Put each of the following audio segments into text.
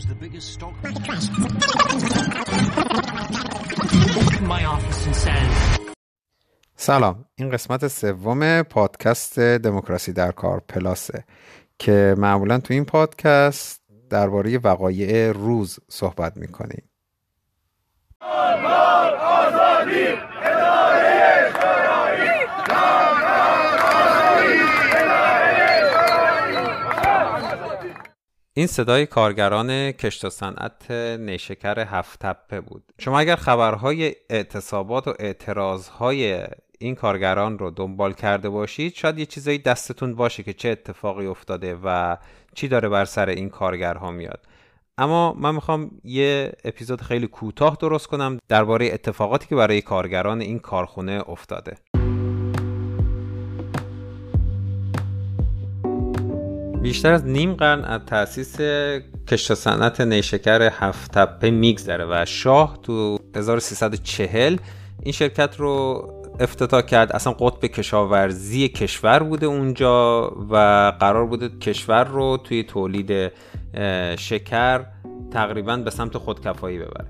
was the biggest stock. My office and says. سلام این قسمت سوم پادکست دموکراسی در کار پلاسه که معمولا تو این پادکست درباره وقایع روز صحبت می‌کنیم این صدای کارگران کشت و صنعت نیشکر هفت تپه بود. شما اگر خبرهای اعتصابات و اعتراضهای این کارگران رو دنبال کرده باشید شاید یه چیزایی دستتون باشه که چه اتفاقی افتاده و چی داره بر سر این کارگرها میاد. اما من می‌خوام یه اپیزود خیلی کوتاه درست کنم درباره اتفاقاتی که برای کارگران این کارخونه افتاده. بیشتر از نیم قرن از تأسیس کشت صنعت نیشکر هفت تپه میگذره و شاه تو 1340 این شرکت رو افتتاح کرد. اصلا قطب کشاورزی کشور بوده اونجا و قرار بوده کشور رو توی تولید شکر تقریبا به سمت خودکفایی ببره.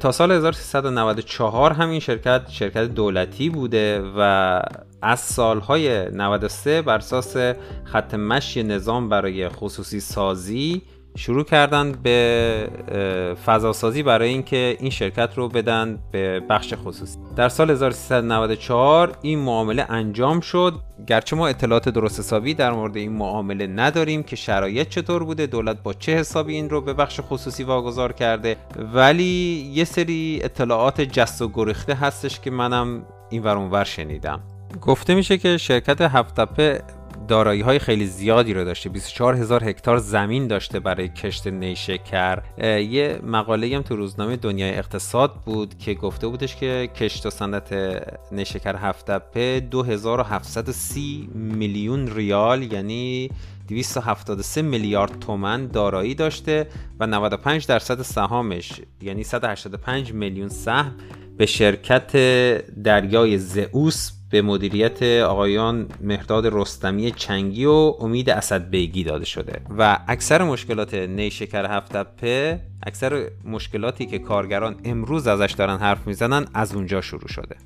تا سال 1394 همین شرکت شرکت دولتی بوده و از سالهای 93 بر اساس خط مشی نظام برای خصوصی سازی شروع کردن به فضاسازی برای اینکه این شرکت رو بدن به بخش خصوصی. در سال 1394 این معامله انجام شد. گرچه ما اطلاعات درست حسابی در مورد این معامله نداریم که شرایط چطور بوده. دولت با چه حسابی این رو به بخش خصوصی واگذار کرده. ولی یه سری اطلاعات جست و گریخته هستش که منم این ور شنیدم. گفته میشه که شرکت هفتپه دارایی های خیلی زیادی رو داشته. 24 هزار هکتار زمین داشته برای کشت نیشکر. یه مقاله هم تو روزنامه دنیای اقتصاد بود که گفته بودش که کشت و صنعت نیشکر هفتپه 2730 میلیون ریال یعنی 273 میلیارد تومن دارایی داشته و 95 درصد سهامش یعنی 185 میلیون سهم به شرکت دریای زئوس به مدیریت آقایان مهداد رستمی چنگی و امید اسد بیگی داده شده. و اکثر مشکلات نیشکر هفتپه اکثر مشکلاتی که کارگران امروز ازش دارن حرف می‌زنن از اونجا شروع شده.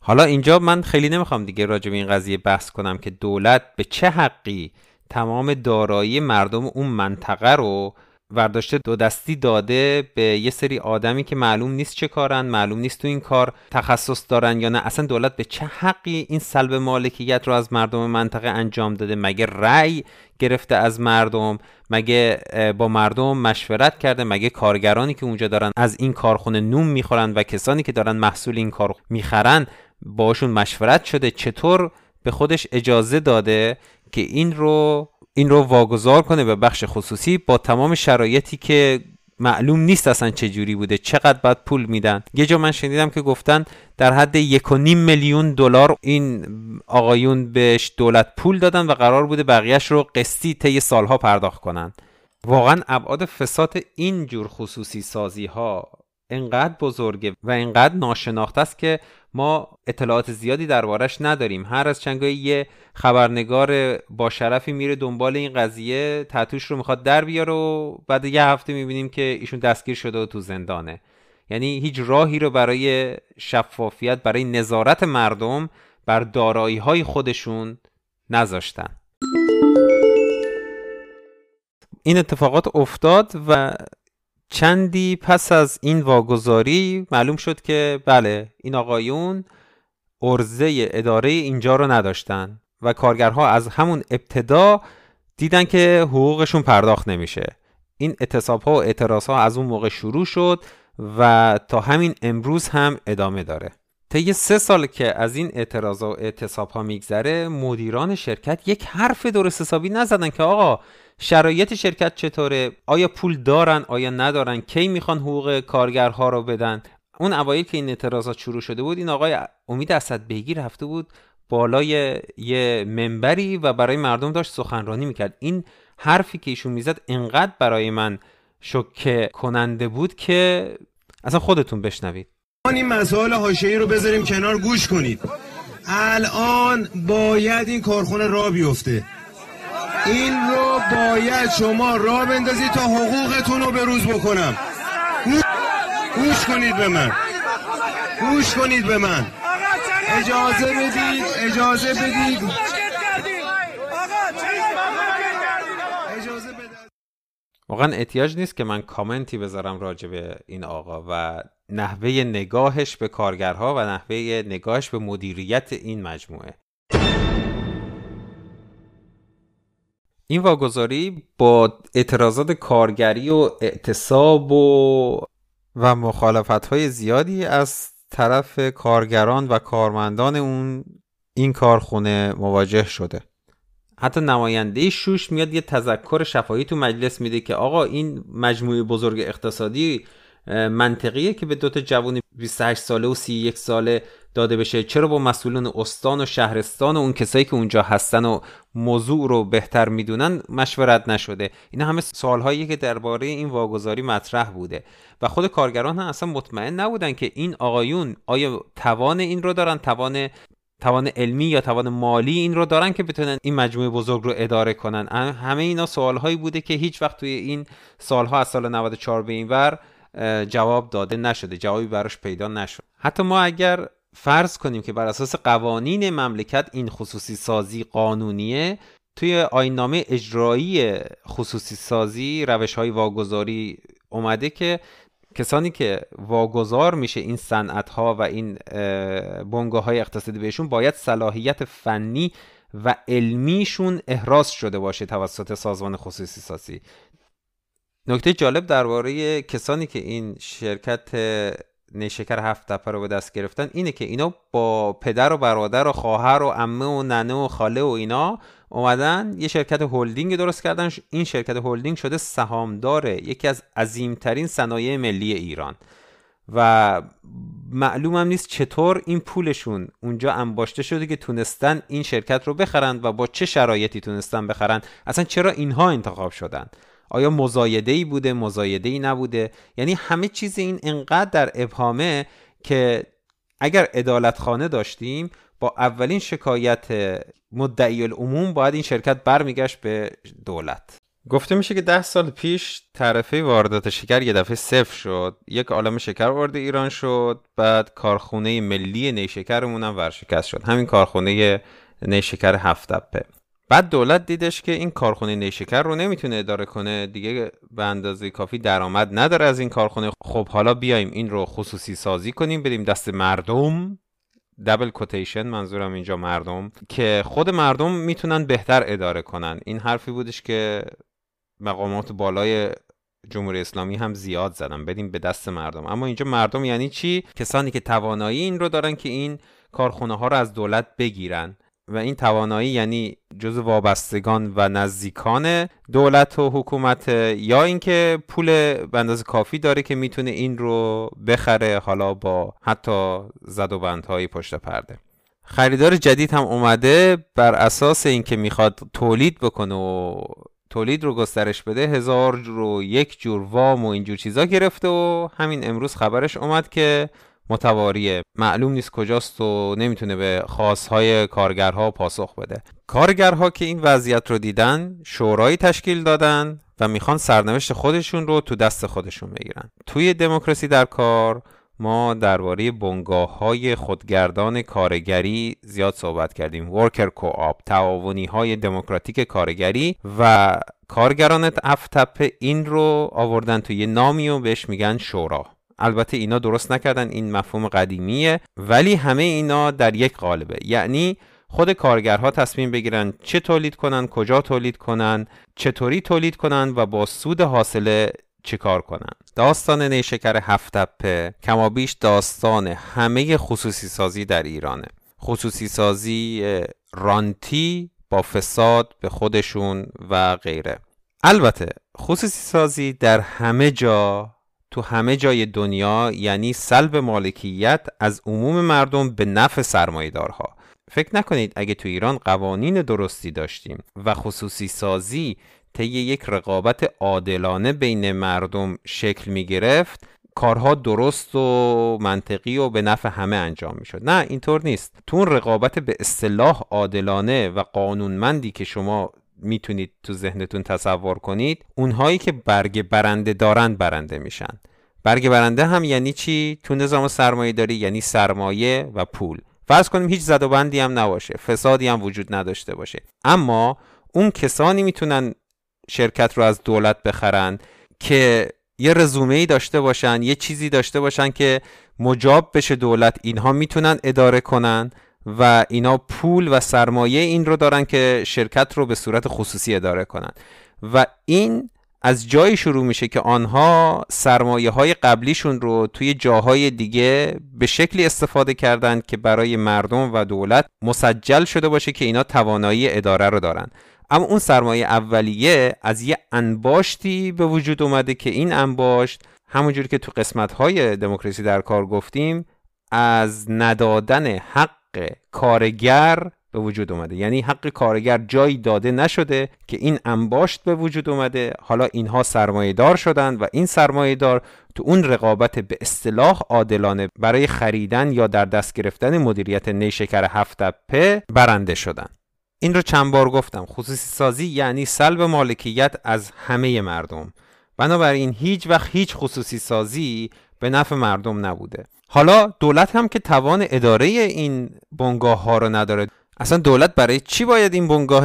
حالا اینجا من خیلی نمی‌خوام دیگه راجع به این قضیه بحث کنم که دولت به چه حقی تمام دارایی مردم اون منطقه رو ورداشته دو دستی داده به یه سری آدمی که معلوم نیست چه کارن معلوم نیست تو این کار تخصص دارن یا نه. اصلا دولت به چه حقی این سلب مالکیت رو از مردم منطقه انجام داده؟ مگه رأی گرفته از مردم؟ مگه با مردم مشورت کرده؟ مگه کارگرانی که اونجا دارن از این کارخونه نوم می‌خورن و کسانی که دارن محصول این کار می‌خرن باشون مشورت شده؟ چطور به خودش اجازه داده که این رو این رو واگذار کنه به بخش خصوصی با تمام شرایطی که معلوم نیست اصلا چه جوری بوده چقدر باید پول میدن. یه جا من شنیدم که گفتن در حد یک و نیم میلیون دلار این آقایون بهش دولت پول دادن و قرار بوده بقیهش رو قسطی طی سالها پرداخت کنن. واقعا ابعاد فساد این جور خصوصی سازی ها انقدر بزرگه و انقدر ناشناخته است که ما اطلاعات زیادی دربارش نداریم. هر از چنگایی یه خبرنگار با شرفی میره دنبال این قضیه تتوش رو می‌خواد در بیاره و بعد یه هفته می‌بینیم که ایشون دستگیر شده و تو زندانه. یعنی هیچ راهی رو برای شفافیت برای نظارت مردم بر دارایی های خودشون نذاشتن. این اتفاقات افتاد و چندی پس از این واگذاری معلوم شد که بله این آقایون ارزه اداره اینجا رو نداشتن و کارگرها از همون ابتدا دیدن که حقوقشون پرداخت نمیشه. این اعتصاب ها و اعتراض ها از اون موقع شروع شد و تا همین امروز هم ادامه داره. طی سه سال که از این اعتراض و اعتصاب ها میگذره مدیران شرکت یک حرف درست حسابی نزدن که آقا شرایط شرکت چطوره؟ آیا پول دارن؟ آیا ندارن؟ کی می‌خوان حقوق کارگرها رو بدن؟ اون اوایل که این اعتراضات شروع شده بود این آقای امید اسد بیگی رفته بود بالای یه منبری و برای مردم داشت سخنرانی می‌کرد. این حرفی که ایشون می‌زد انقدر برای من شوکه کننده بود که اصلا خودتون بشنوید. این مسائل حاشیه‌ای رو بذاریم کنار گوش کنید. الان باید این کارخونه را بیفته. این رو باید شما را بندازید تا حقوقتون رو به روز بکنم. گوش کنید به من. گوش کنید به من. اجازه بدید. اجازه بدید. واقعا احتیاج نیست که من کامنتی بذارم راجع به این آقا و نحوه نگاهش به کارگرها و نحوه نگاهش به مدیریت این مجموعه. این واگذاری با اعتراضات کارگری و اعتصاب و و مخالفت های زیادی از طرف کارگران و کارمندان اون این کارخونه مواجه شده. حتی نماینده شوش میاد یه تذکر شفاهی تو مجلس میده که آقا این مجموعه بزرگ اقتصادی منطقیه که به دوتا جوون 28 ساله و 31 ساله داده بشه. چرا با مسئولان استان و شهرستان و اون کسایی که اونجا هستن و موضوع رو بهتر می‌دونن مشورت نشده. اینا همه سوالهایی که درباره این واگذاری مطرح بوده. و خود کارگران هم اصلا مطمئن نبودن که این آقایون آیا توان این رو دارن توان توان علمی یا توان مالی این رو دارن که بتونن این مجموعه بزرگ رو اداره کنن؟ همه اینا سوالهایی بوده که هیچ وقت توی این سالها از سال 94 به این ور جواب داده نشده. جوابی براش پیدا نشد. حتی ما اگر فرض کنیم که بر اساس قوانین مملکت این خصوصی سازی قانونیه توی آینامه اجرایی خصوصی سازی روش های واگذاری اومده که کسانی که واگذار میشه این صنعت ها و این بنگاه های اقتصادی بهشون باید صلاحیت فنی و علمیشون احراز شده باشه توسط سازمان خصوصی سازی. نکته جالب درباره کسانی که این شرکت نیشکر هفت تپه رو به دست گرفتن اینه که اینا با پدر و برادر و خواهر و عمه و ننه و خاله و اینا اومدن یه شرکت هلدینگ درست کردن این شرکت هلدینگ شده سهامدار یکی از عظیمترین صنایع ملی ایران. و معلوم هم نیست چطور این پولشون اونجا انباشته شده که تونستن این شرکت رو بخرند و با چه شرایطی تونستن بخرن. اصلا چرا اینها انتخاب شدن؟ آیا مزایده ای بوده مزایده ای نبوده؟ یعنی همه چیز این انقدر در ابهامه که اگر ادالت خانه داشتیم با اولین شکایت مدعی العموم باید این شرکت برمیگشت به دولت. گفته میشه که ده سال پیش تعرفه واردات شکر یه دفعه صفر شد. یک عالم شکر وارد ایران شد. بعد کارخونه ملی نیشکرمون هم ورشکست شد. همین کارخونه نیشکر هفت بعد دولت دیدش که این کارخونه نیشکر رو نمی‌تونه اداره کنه. دیگه به اندازه کافی درآمد نداره از این کارخونه. خب حالا بیایم این رو خصوصی سازی کنیم بریم دست مردم. دبل کوتیشن منظورم اینجا مردم. که خود مردم می‌تونن بهتر اداره کنن. این حرفی بودش که مقامات بالای جمهوری اسلامی هم زیاد زدن. بدیم به دست مردم. اما اینجا مردم یعنی چی؟ کسانی که توانایی این رو دارن که این کارخونه ها رو از دولت بگیرن. و این توانایی یعنی جز وابستگان و نزدیکان دولت و حکومت یا اینکه پول به کافی داره که می‌تونه این رو بخره حالا با حتی زد و بندهای پشت پرده. خریدار جدید هم اومده بر اساس اینکه می‌خواد تولید بکنه و تولید رو گسترش بده هزار رو یک جور وام و اینجور چیزا گرفته و همین امروز خبرش اومد که متواریه معلوم نیست کجاست و نمی‌تونه به خواستهای کارگرها پاسخ بده. کارگرها که این وضعیت رو دیدن شورایی تشکیل دادن و می‌خوان سرنوشت خودشون رو تو دست خودشون بگیرن. توی دموکراسی در کار ما درباره بنگاه های خودگردان کارگری زیاد صحبت کردیم. ورکر کوآپ تعاونی های دموکراتیک کارگری و کارگران افتپ این رو آوردن توی نامی و بهش میگن شورا. البته اینا درست نکردن این مفهوم قدیمیه ولی همه اینا در یک قالبه. یعنی خود کارگرها تصمیم بگیرن چه تولید کنن کجا تولید کنن چطوری تولید کنن و با سود حاصله چه کار کنن. داستان نیشکر هفتپه کمابیش داستان همه خصوصی سازی در ایرانه. خصوصی سازی رانتی با فساد به خودشون و غیره. البته خصوصی سازی در همه جا تو همه جای دنیا یعنی سلب مالکیت از عموم مردم به نفع سرمایدارها فکر نکنید اگه تو ایران قوانین درستی داشتیم و خصوصی سازی طی یک رقابت عادلانه بین مردم شکل می گرفت کارها درست و منطقی و به نفع همه انجام می شد نه اینطور نیست. تو اون رقابت به اصطلاح عادلانه و قانونمندی که شما می‌تونید تو ذهنتون تصور کنید اونهایی که برگ برنده دارند برنده میشن. برگ برنده هم یعنی چی؟ تو نظام سرمایه داری یعنی سرمایه و پول. فرض کنیم هیچ زد و بندی هم نباشه فسادی هم وجود نداشته باشه. اما اون کسانی می‌تونن شرکت رو از دولت بخرن که یه رزومه ای داشته باشن یه چیزی داشته باشن که مجاب بشه دولت اینها می‌تونن اداره کنن. و اینا پول و سرمایه این رو دارن که شرکت رو به صورت خصوصی اداره کنن. و این از جایی شروع میشه که آنها سرمایه های قبلیشون رو توی جاهای دیگه به شکلی استفاده کردند که برای مردم و دولت مسجل شده باشه که اینا توانایی اداره رو دارن. اما اون سرمایه اولیه از یه انباشتی به وجود اومده که این انباشت همونجوری که تو قسمت های دموکراسی در کار گفتیم از ندادن حق کارگر به وجود اومده. یعنی حق کارگر جایی داده نشده که این انباشت به وجود اومده. حالا اینها سرمایه دار شدن و این سرمایه دار تو اون رقابت به اصطلاح عادلانه برای خریدن یا در دست گرفتن مدیریت نیشکر هفت برنده شدن. این رو چند بار گفتم. خصوصی سازی یعنی سلب مالکیت از همه مردم. بنابراین هیچ وقت هیچ خصوصی سازی به نفع مردم نبوده. حالا دولت هم که توان اداره این بنگاه ها رو نداره اصلا دولت برای چی باید این بنگاه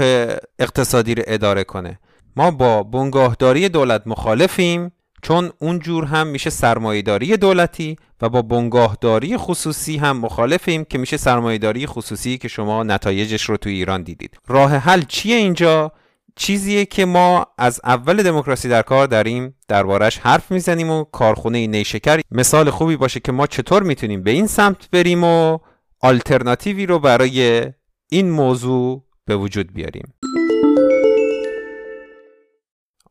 اقتصادی رو اداره کنه؟ ما با بنگاهداری دولت مخالفیم چون اون جور هم میشه سرمایهداری دولتی و با بنگاهداری خصوصی هم مخالفیم که میشه سرمایهداری خصوصی که شما نتایجش رو تو ایران دیدید. راه حل چیه اینجا؟ چیزیه که ما از اول دموکراسی در کار داریم دربارش حرف می‌زنیم و کارخونه نیشکر مثال خوبی باشه که ما چطور می‌تونیم به این سمت بریم و آلترناتیوی رو برای این موضوع به وجود بیاریم.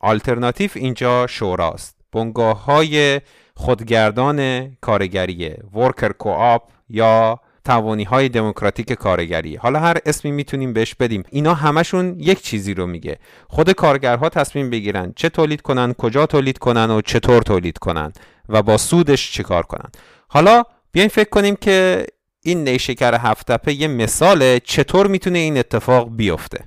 آلترناتیو اینجا شوراست. بنگاه های خودگردان کارگریه ورکر کوآپ یا توانی های دموکراتیک کارگری. حالا هر اسمی می‌تونیم بهش بدیم. اینا همشون یک چیزی رو میگه. خود کارگرها تصمیم بگیرن چه تولید کنن کجا تولید کنن و چطور تولید کنن و با سودش چیکار کنن. حالا بیاین فکر کنیم که این نیشکر هفتپه یه مثال چطور می‌تونه این اتفاق بیفته.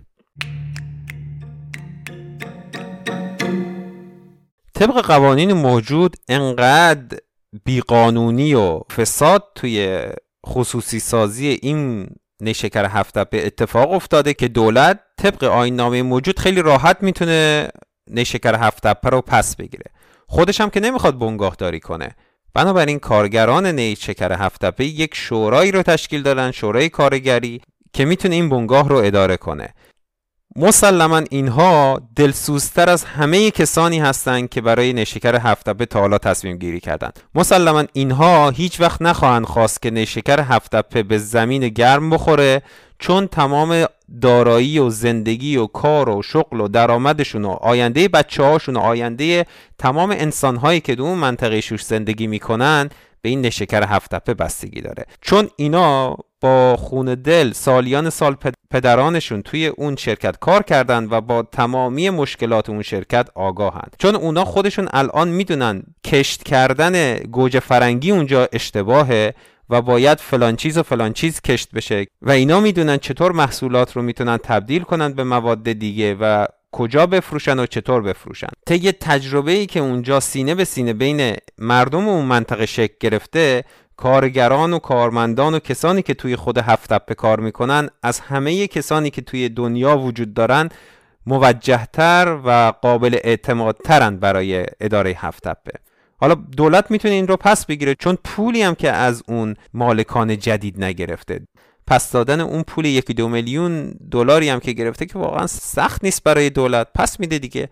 طبق قوانین موجود انقدر بیقانونی و فساد توی خصوصی سازی این نیشکر هفتپه اتفاق افتاده که دولت طبق آین نامه موجود خیلی راحت می‌تونه نیشکر هفتپه رو پس بگیره. خودش هم که نمی‌خواد بنگاه داری کنه. بنابراین کارگران نیشکر هفتپه یک شورایی رو تشکیل دادن شورای کارگری که می‌تونه این بنگاه رو اداره کنه. مسلما اینها دلسوزتر از همه کسانی هستند که برای نشکر هفتپه تا حالا تصمیم گیری کردند. مسلما اینها هیچ وقت نخواهند خواست که نشکر هفتپه به زمین گرم بخوره چون تمام دارایی و زندگی و کار و شغل و درآمدشون و آینده بچه هاشون و آینده تمام انسان هایی که دو اون منطقه شوش زندگی می‌کنن به این نشکر هفتپه بستگی داره. چون اینا با خون دل سالیان سال پدرانشون توی اون شرکت کار کردن و با تمامی مشکلات اون شرکت آگاهند. چون اونا خودشون الان می‌دونن کشت کردن گوجه فرنگی اونجا اشتباهه و باید فلان چیز و فلان چیز کشت بشه و اینا می‌دونن چطور محصولات رو می‌تونن تبدیل کنن به مواد دیگه و کجا بفروشن و چطور بفروشن. طی تجربه ای که اونجا سینه به سینه بین مردم اون منطقه شکل گرفته کارگران و کارمندان و کسانی که توی خود هفت کار می‌کنن از همه کسانی که توی دنیا وجود دارن موجهتر و قابل اعتمادترند برای اداره هفت حالا دولت می‌تونه این رو پس بگیره چون پولی هم که از اون مالکان جدید نگرفته. پس دادن اون پول یکی دو میلیون دلاری هم که گرفته که واقعا سخت نیست برای دولت پس میده دیگه.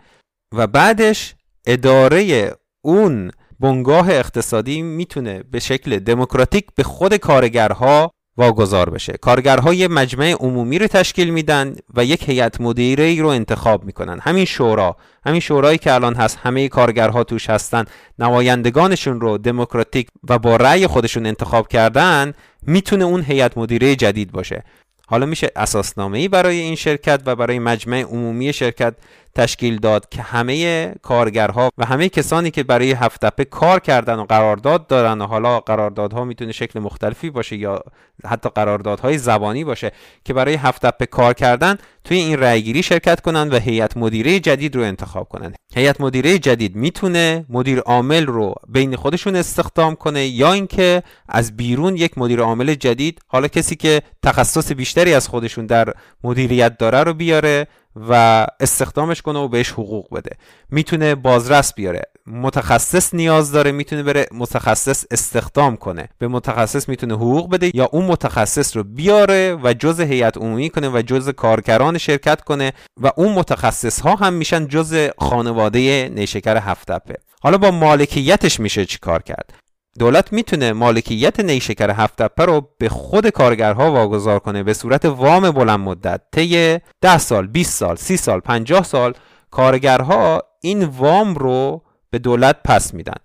و بعدش اداره اون بنگاه اقتصادی می‌تونه به شکل دموکراتیک به خود کارگرها واگذار بشه. کارگرها یه مجمع عمومی رو تشکیل میدن و یک هیئت مدیره ای رو انتخاب می‌کنن. همین شورا. همین شورایی که الان هست همه کارگرها توش هستن نمایندگانشون رو دموکراتیک و با رأی خودشون انتخاب کردن می‌تونه اون هیئت مدیره جدید باشه. حالا میشه اساسنامه ای برای این شرکت و برای مجمع عمومی شرکت تشکیل داد که همه کارگرها و همه کسانی که برای هفت تپه کار کردن و قرارداد دارن و حالا قراردادها می‌تونه شکل مختلفی باشه یا حتی قراردادهای زبانی باشه که برای هفت تپه کار کردن توی این رأیگیری شرکت کنن و هیئت مدیره جدید رو انتخاب کنن. هیئت مدیره جدید می‌تونه مدیر عامل رو بین خودشون استخدام کنه یا اینکه از بیرون یک مدیر عامل جدید حالا کسی که تخصص بیشتری از خودشون در مدیریت داره رو بیاره و استخدامش کنه و بهش حقوق بده. می‌تونه بازرس بیاره. متخصص نیاز داره می‌تونه بره متخصص استخدام کنه. به متخصص می‌تونه حقوق بده یا اون متخصص رو بیاره و جز هیئت عمومی کنه و جز کارگران شرکت کنه و اون متخصص ها هم میشن جز خانواده نیشکر هفتپه حالا با مالکیتش میشه چی کار کرد؟ دولت می‌تونه مالکیت نیشکر هفت تپه رو به خود کارگرها واگذار کنه به صورت وام بلند مدت طی 10 سال 20 سال 30 سال 50 سال کارگرها این وام رو به دولت پس میدن.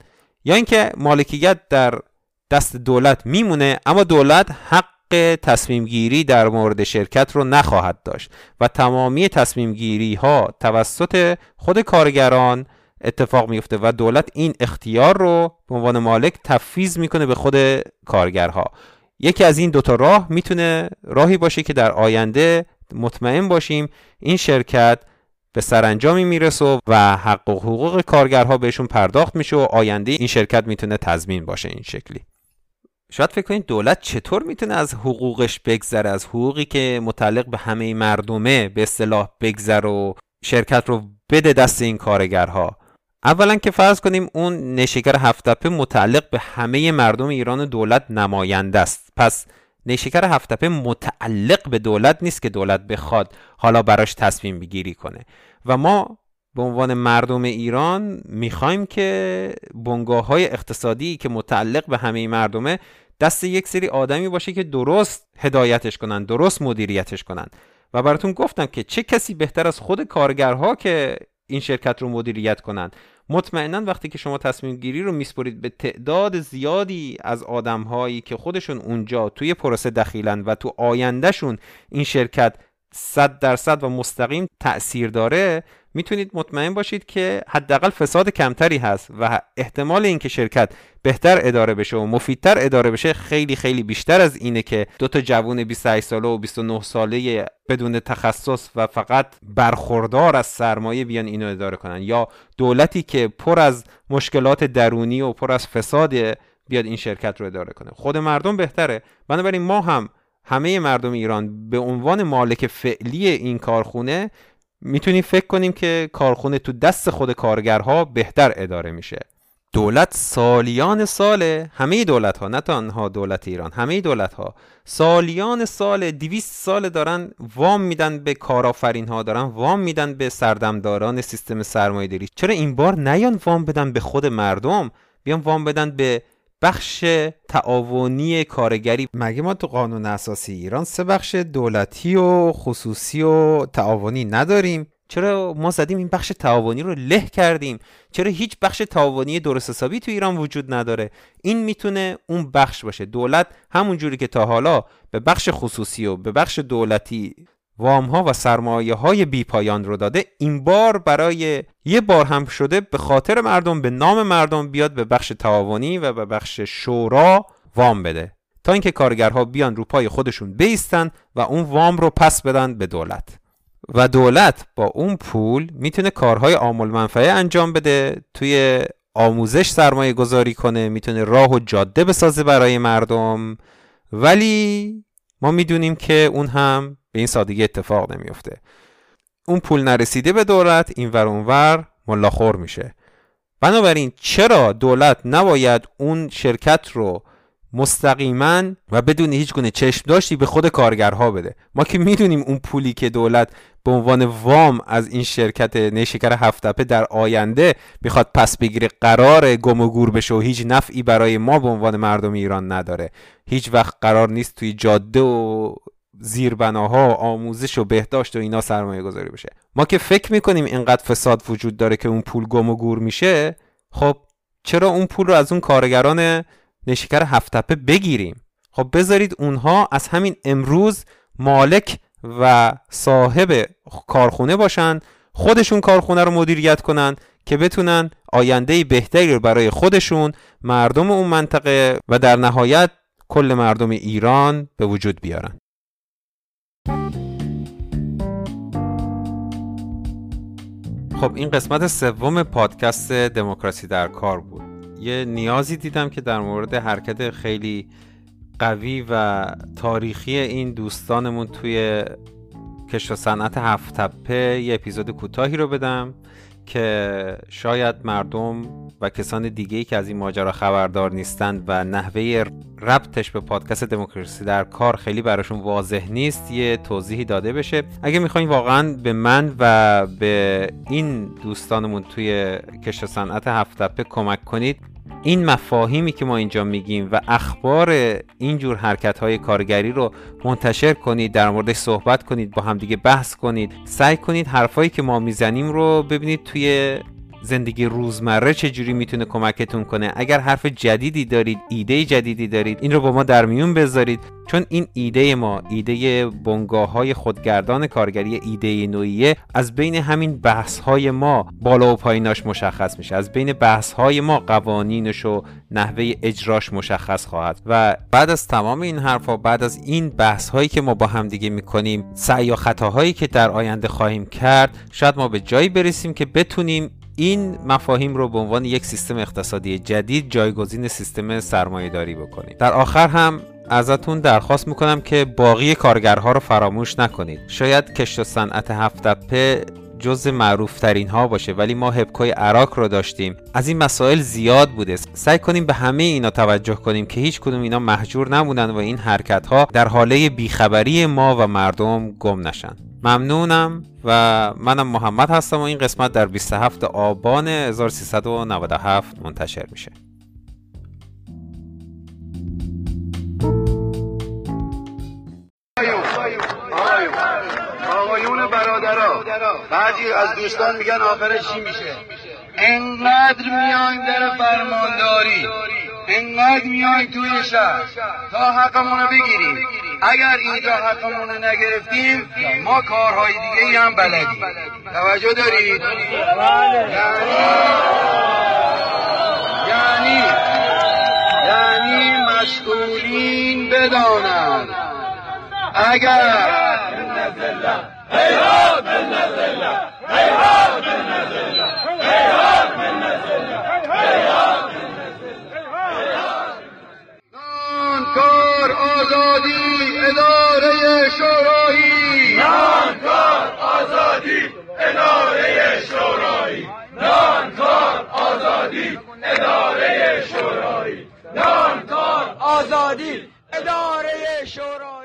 یا اینکه مالکیت در دست دولت میمونه اما دولت حق تصمیم گیری در مورد شرکت رو نخواهد داشت و تمامی تصمیم گیری ها توسط خود کارگران اتفاق میفته و دولت این اختیار رو به عنوان مالک تفویض می‌کنه به خود کارگرها. یکی از این دوتا راه می‌تونه راهی باشه که در آینده مطمئن باشیم این شرکت به سرانجامی می‌رسه و حق و حقوق کارگرها بهشون پرداخت میشه و آینده این شرکت می‌تونه تضمین باشه این شکلی. شاید فکر کنید دولت چطور می‌تونه از حقوقش بگذره از حقوقی که متعلق به همه مردمه به اصطلاح بگذره و شرکت رو بده دست این کارگرها؟ اولا که فرض کنیم اون نشیگر هفتپه متعلق به همه مردم ایران دولت نماینده است. پس نیشکر هفتپه متعلق به دولت نیست که دولت بخواد حالا براش تصمیم بگیری کنه. و ما به عنوان مردم ایران می‌خوایم که بنگاه های اقتصادی که متعلق به همه مردمه دست یک سری آدمی باشه که درست هدایتش کنن درست مدیریتش کنن. و براتون گفتم که چه کسی بهتر از خود کارگرها که این شرکت رو مدیریت کنند مطمئنا وقتی که شما تصمیم گیری رو میسپرید به تعداد زیادی از آدم هایی که خودشون اونجا توی پروسه دخیلن و تو آیندهشون این شرکت صد درصد و مستقیم تأثیر داره می‌تونید مطمئن باشید که حداقل فساد کمتری هست و احتمال اینکه شرکت بهتر اداره بشه و مفیدتر اداره بشه خیلی خیلی بیشتر از اینه که دو تا جوون 28 ساله و 29 ساله بدون تخصص و فقط برخوردار از سرمایه بیان اینو اداره کنن. یا دولتی که پر از مشکلات درونی و پر از فساد بیاد این شرکت رو اداره کنه. خود مردم بهتره. بنابراین ما هم همه مردم ایران به عنوان مالک فعلی این کارخونه می‌تونیم فکر کنیم که کارخونه تو دست خود کارگرها بهتر اداره میشه. دولت سالیان سال همه دولت ها نه تنها دولت ایران همه دولت ها سالیان سال دویست سال دارن وام میدن به کارآفرین ها دارن وام میدن به سردمداران سیستم سرمایه داری چرا این بار نیان وام بدن به خود مردم؟ بیان وام بدن به بخش تعاونی کارگری. مگه ما تو قانون اساسی ایران سه بخش دولتی و خصوصی و تعاونی نداریم؟ چرا ما زدیم این بخش تعاونی رو له کردیم؟ چرا هیچ بخش تعاونی درست حسابی تو ایران وجود نداره؟ این می‌تونه اون بخش باشه. دولت همون جوری که تا حالا به بخش خصوصی و به بخش دولتی وام ها و سرمایه های بی پایان رو داده این بار برای یه بار هم شده به خاطر مردم به نام مردم بیاد به بخش تعاونی و به بخش شورا وام بده. تا اینکه کارگرها بیان رو پای خودشون بیستن و اون وام رو پس بدن به دولت. و دولت با اون پول می‌تونه کارهای عامل منفعه انجام بده توی آموزش سرمایه گذاری کنه می‌تونه راه و جاده بسازه برای مردم. ولی ما می‌دونیم که اون هم به این سادگی اتفاق نمیفته اون پول نرسیده به دولت این ور اونور ملاخور میشه. بنابراین چرا دولت نباید اون شرکت رو مستقیما و بدون هیچ گونه چشم داشتی به خود کارگرها بده. ما که می‌دونیم اون پولی که دولت به عنوان وام از این شرکت نیشکر هفتپه در آینده می‌خواد پس بگیره قرار گم و گور بشه و هیچ نفعی برای ما به عنوان مردم ایران نداره. هیچ وقت قرار نیست توی جاده و زیربناها آموزش و بهداشت و اینا سرمایه گذاری بشه. ما که فکر می‌کنیم اینقدر فساد وجود داره که اون پول گم و گور میشه خب چرا اون پول رو از اون کارگران نشکر هفتپه بگیریم. خب بذارید اونها از همین امروز مالک و صاحب کارخونه باشن خودشون کارخونه رو مدیریت کنن که بتونن آینده بهتری رو برای خودشون مردم اون منطقه و در نهایت کل مردم ایران به وجود بیارن. خب این قسمت سوم پادکست دموکراسی در کار بود. یه نیازی دیدم که در مورد حرکت خیلی قوی و تاریخی این دوستانمون توی کشت و صنعت هفت تپه یه اپیزود کوتاهی رو بدم. که شاید مردم و کسان دیگه ای که از این ماجرا خبردار نیستند و نحوه ربطش به پادکست دموکراسی در کار خیلی براشون واضح نیست یه توضیحی داده بشه. اگه می‌خواین واقعا به من و به این دوستانمون توی کشت صنعت هفت کمک کنید این مفاهیمی که ما اینجا میگیم و اخبار اینجور حرکت های کارگری رو منتشر کنید در موردش صحبت کنید با همدیگه بحث کنید سعی کنید حرفایی که ما می‌زنیم رو ببینید توی زندگی روزمره چجوری می‌تونه کمکتون کنه؟ اگر حرف جدیدی دارید ایده جدیدی دارید این رو با ما در میون بذارید. چون این ایده ما ایده بنگاه های خودگردان کارگری ایده نوعیه از بین همین بحث های ما بالا و پاییناش مشخص میشه. از بین بحث های ما قوانینش و نحوه اجراش مشخص خواهد. و بعد از تمام این حرفها بعد از این بحث هایی که ما با هم دیگه می‌کنیم سعی یا خطاهایی که در آینده خواهیم کرد شاید ما به جایی برسیم که بتونیم این مفاهیم رو به عنوان یک سیستم اقتصادی جدید جایگزین سیستم سرمایهداری بکنید. در آخر هم ازتون درخواست می‌کنم که باقی کارگرها رو فراموش نکنید. شاید کشت و صنعت هفتپه جز معروف ترین ها باشه ولی ما هبکوی عراق رو داشتیم. از این مسائل زیاد بوده. سعی کنیم به همه اینا توجه کنیم که هیچ کدوم اینا محجور نمونن و این حرکت ها در حاله بیخبری ما و مردم گم نشن. ممنونم و منم محمد هستم و این قسمت در 27 آبان 1397 منتشر میشه. آقایون برادرها بعضی از دوستان میگن آخرش چی میشه؟ انقدر میایم در فرمانداری انقدر میایم توی شهر تا حقمونو بگیریم. اگر اینجا حقمون نگرفتیم ما کارهای دیگه ای هم بلدیم. توجه دارید؟ یعنی یعنی مسئولین بدانند. اگر آزادی اداره شورای نانکار آزادی اداره شورای نانکار آزادی اداره شورای نانکار آزادی اداره شورایی.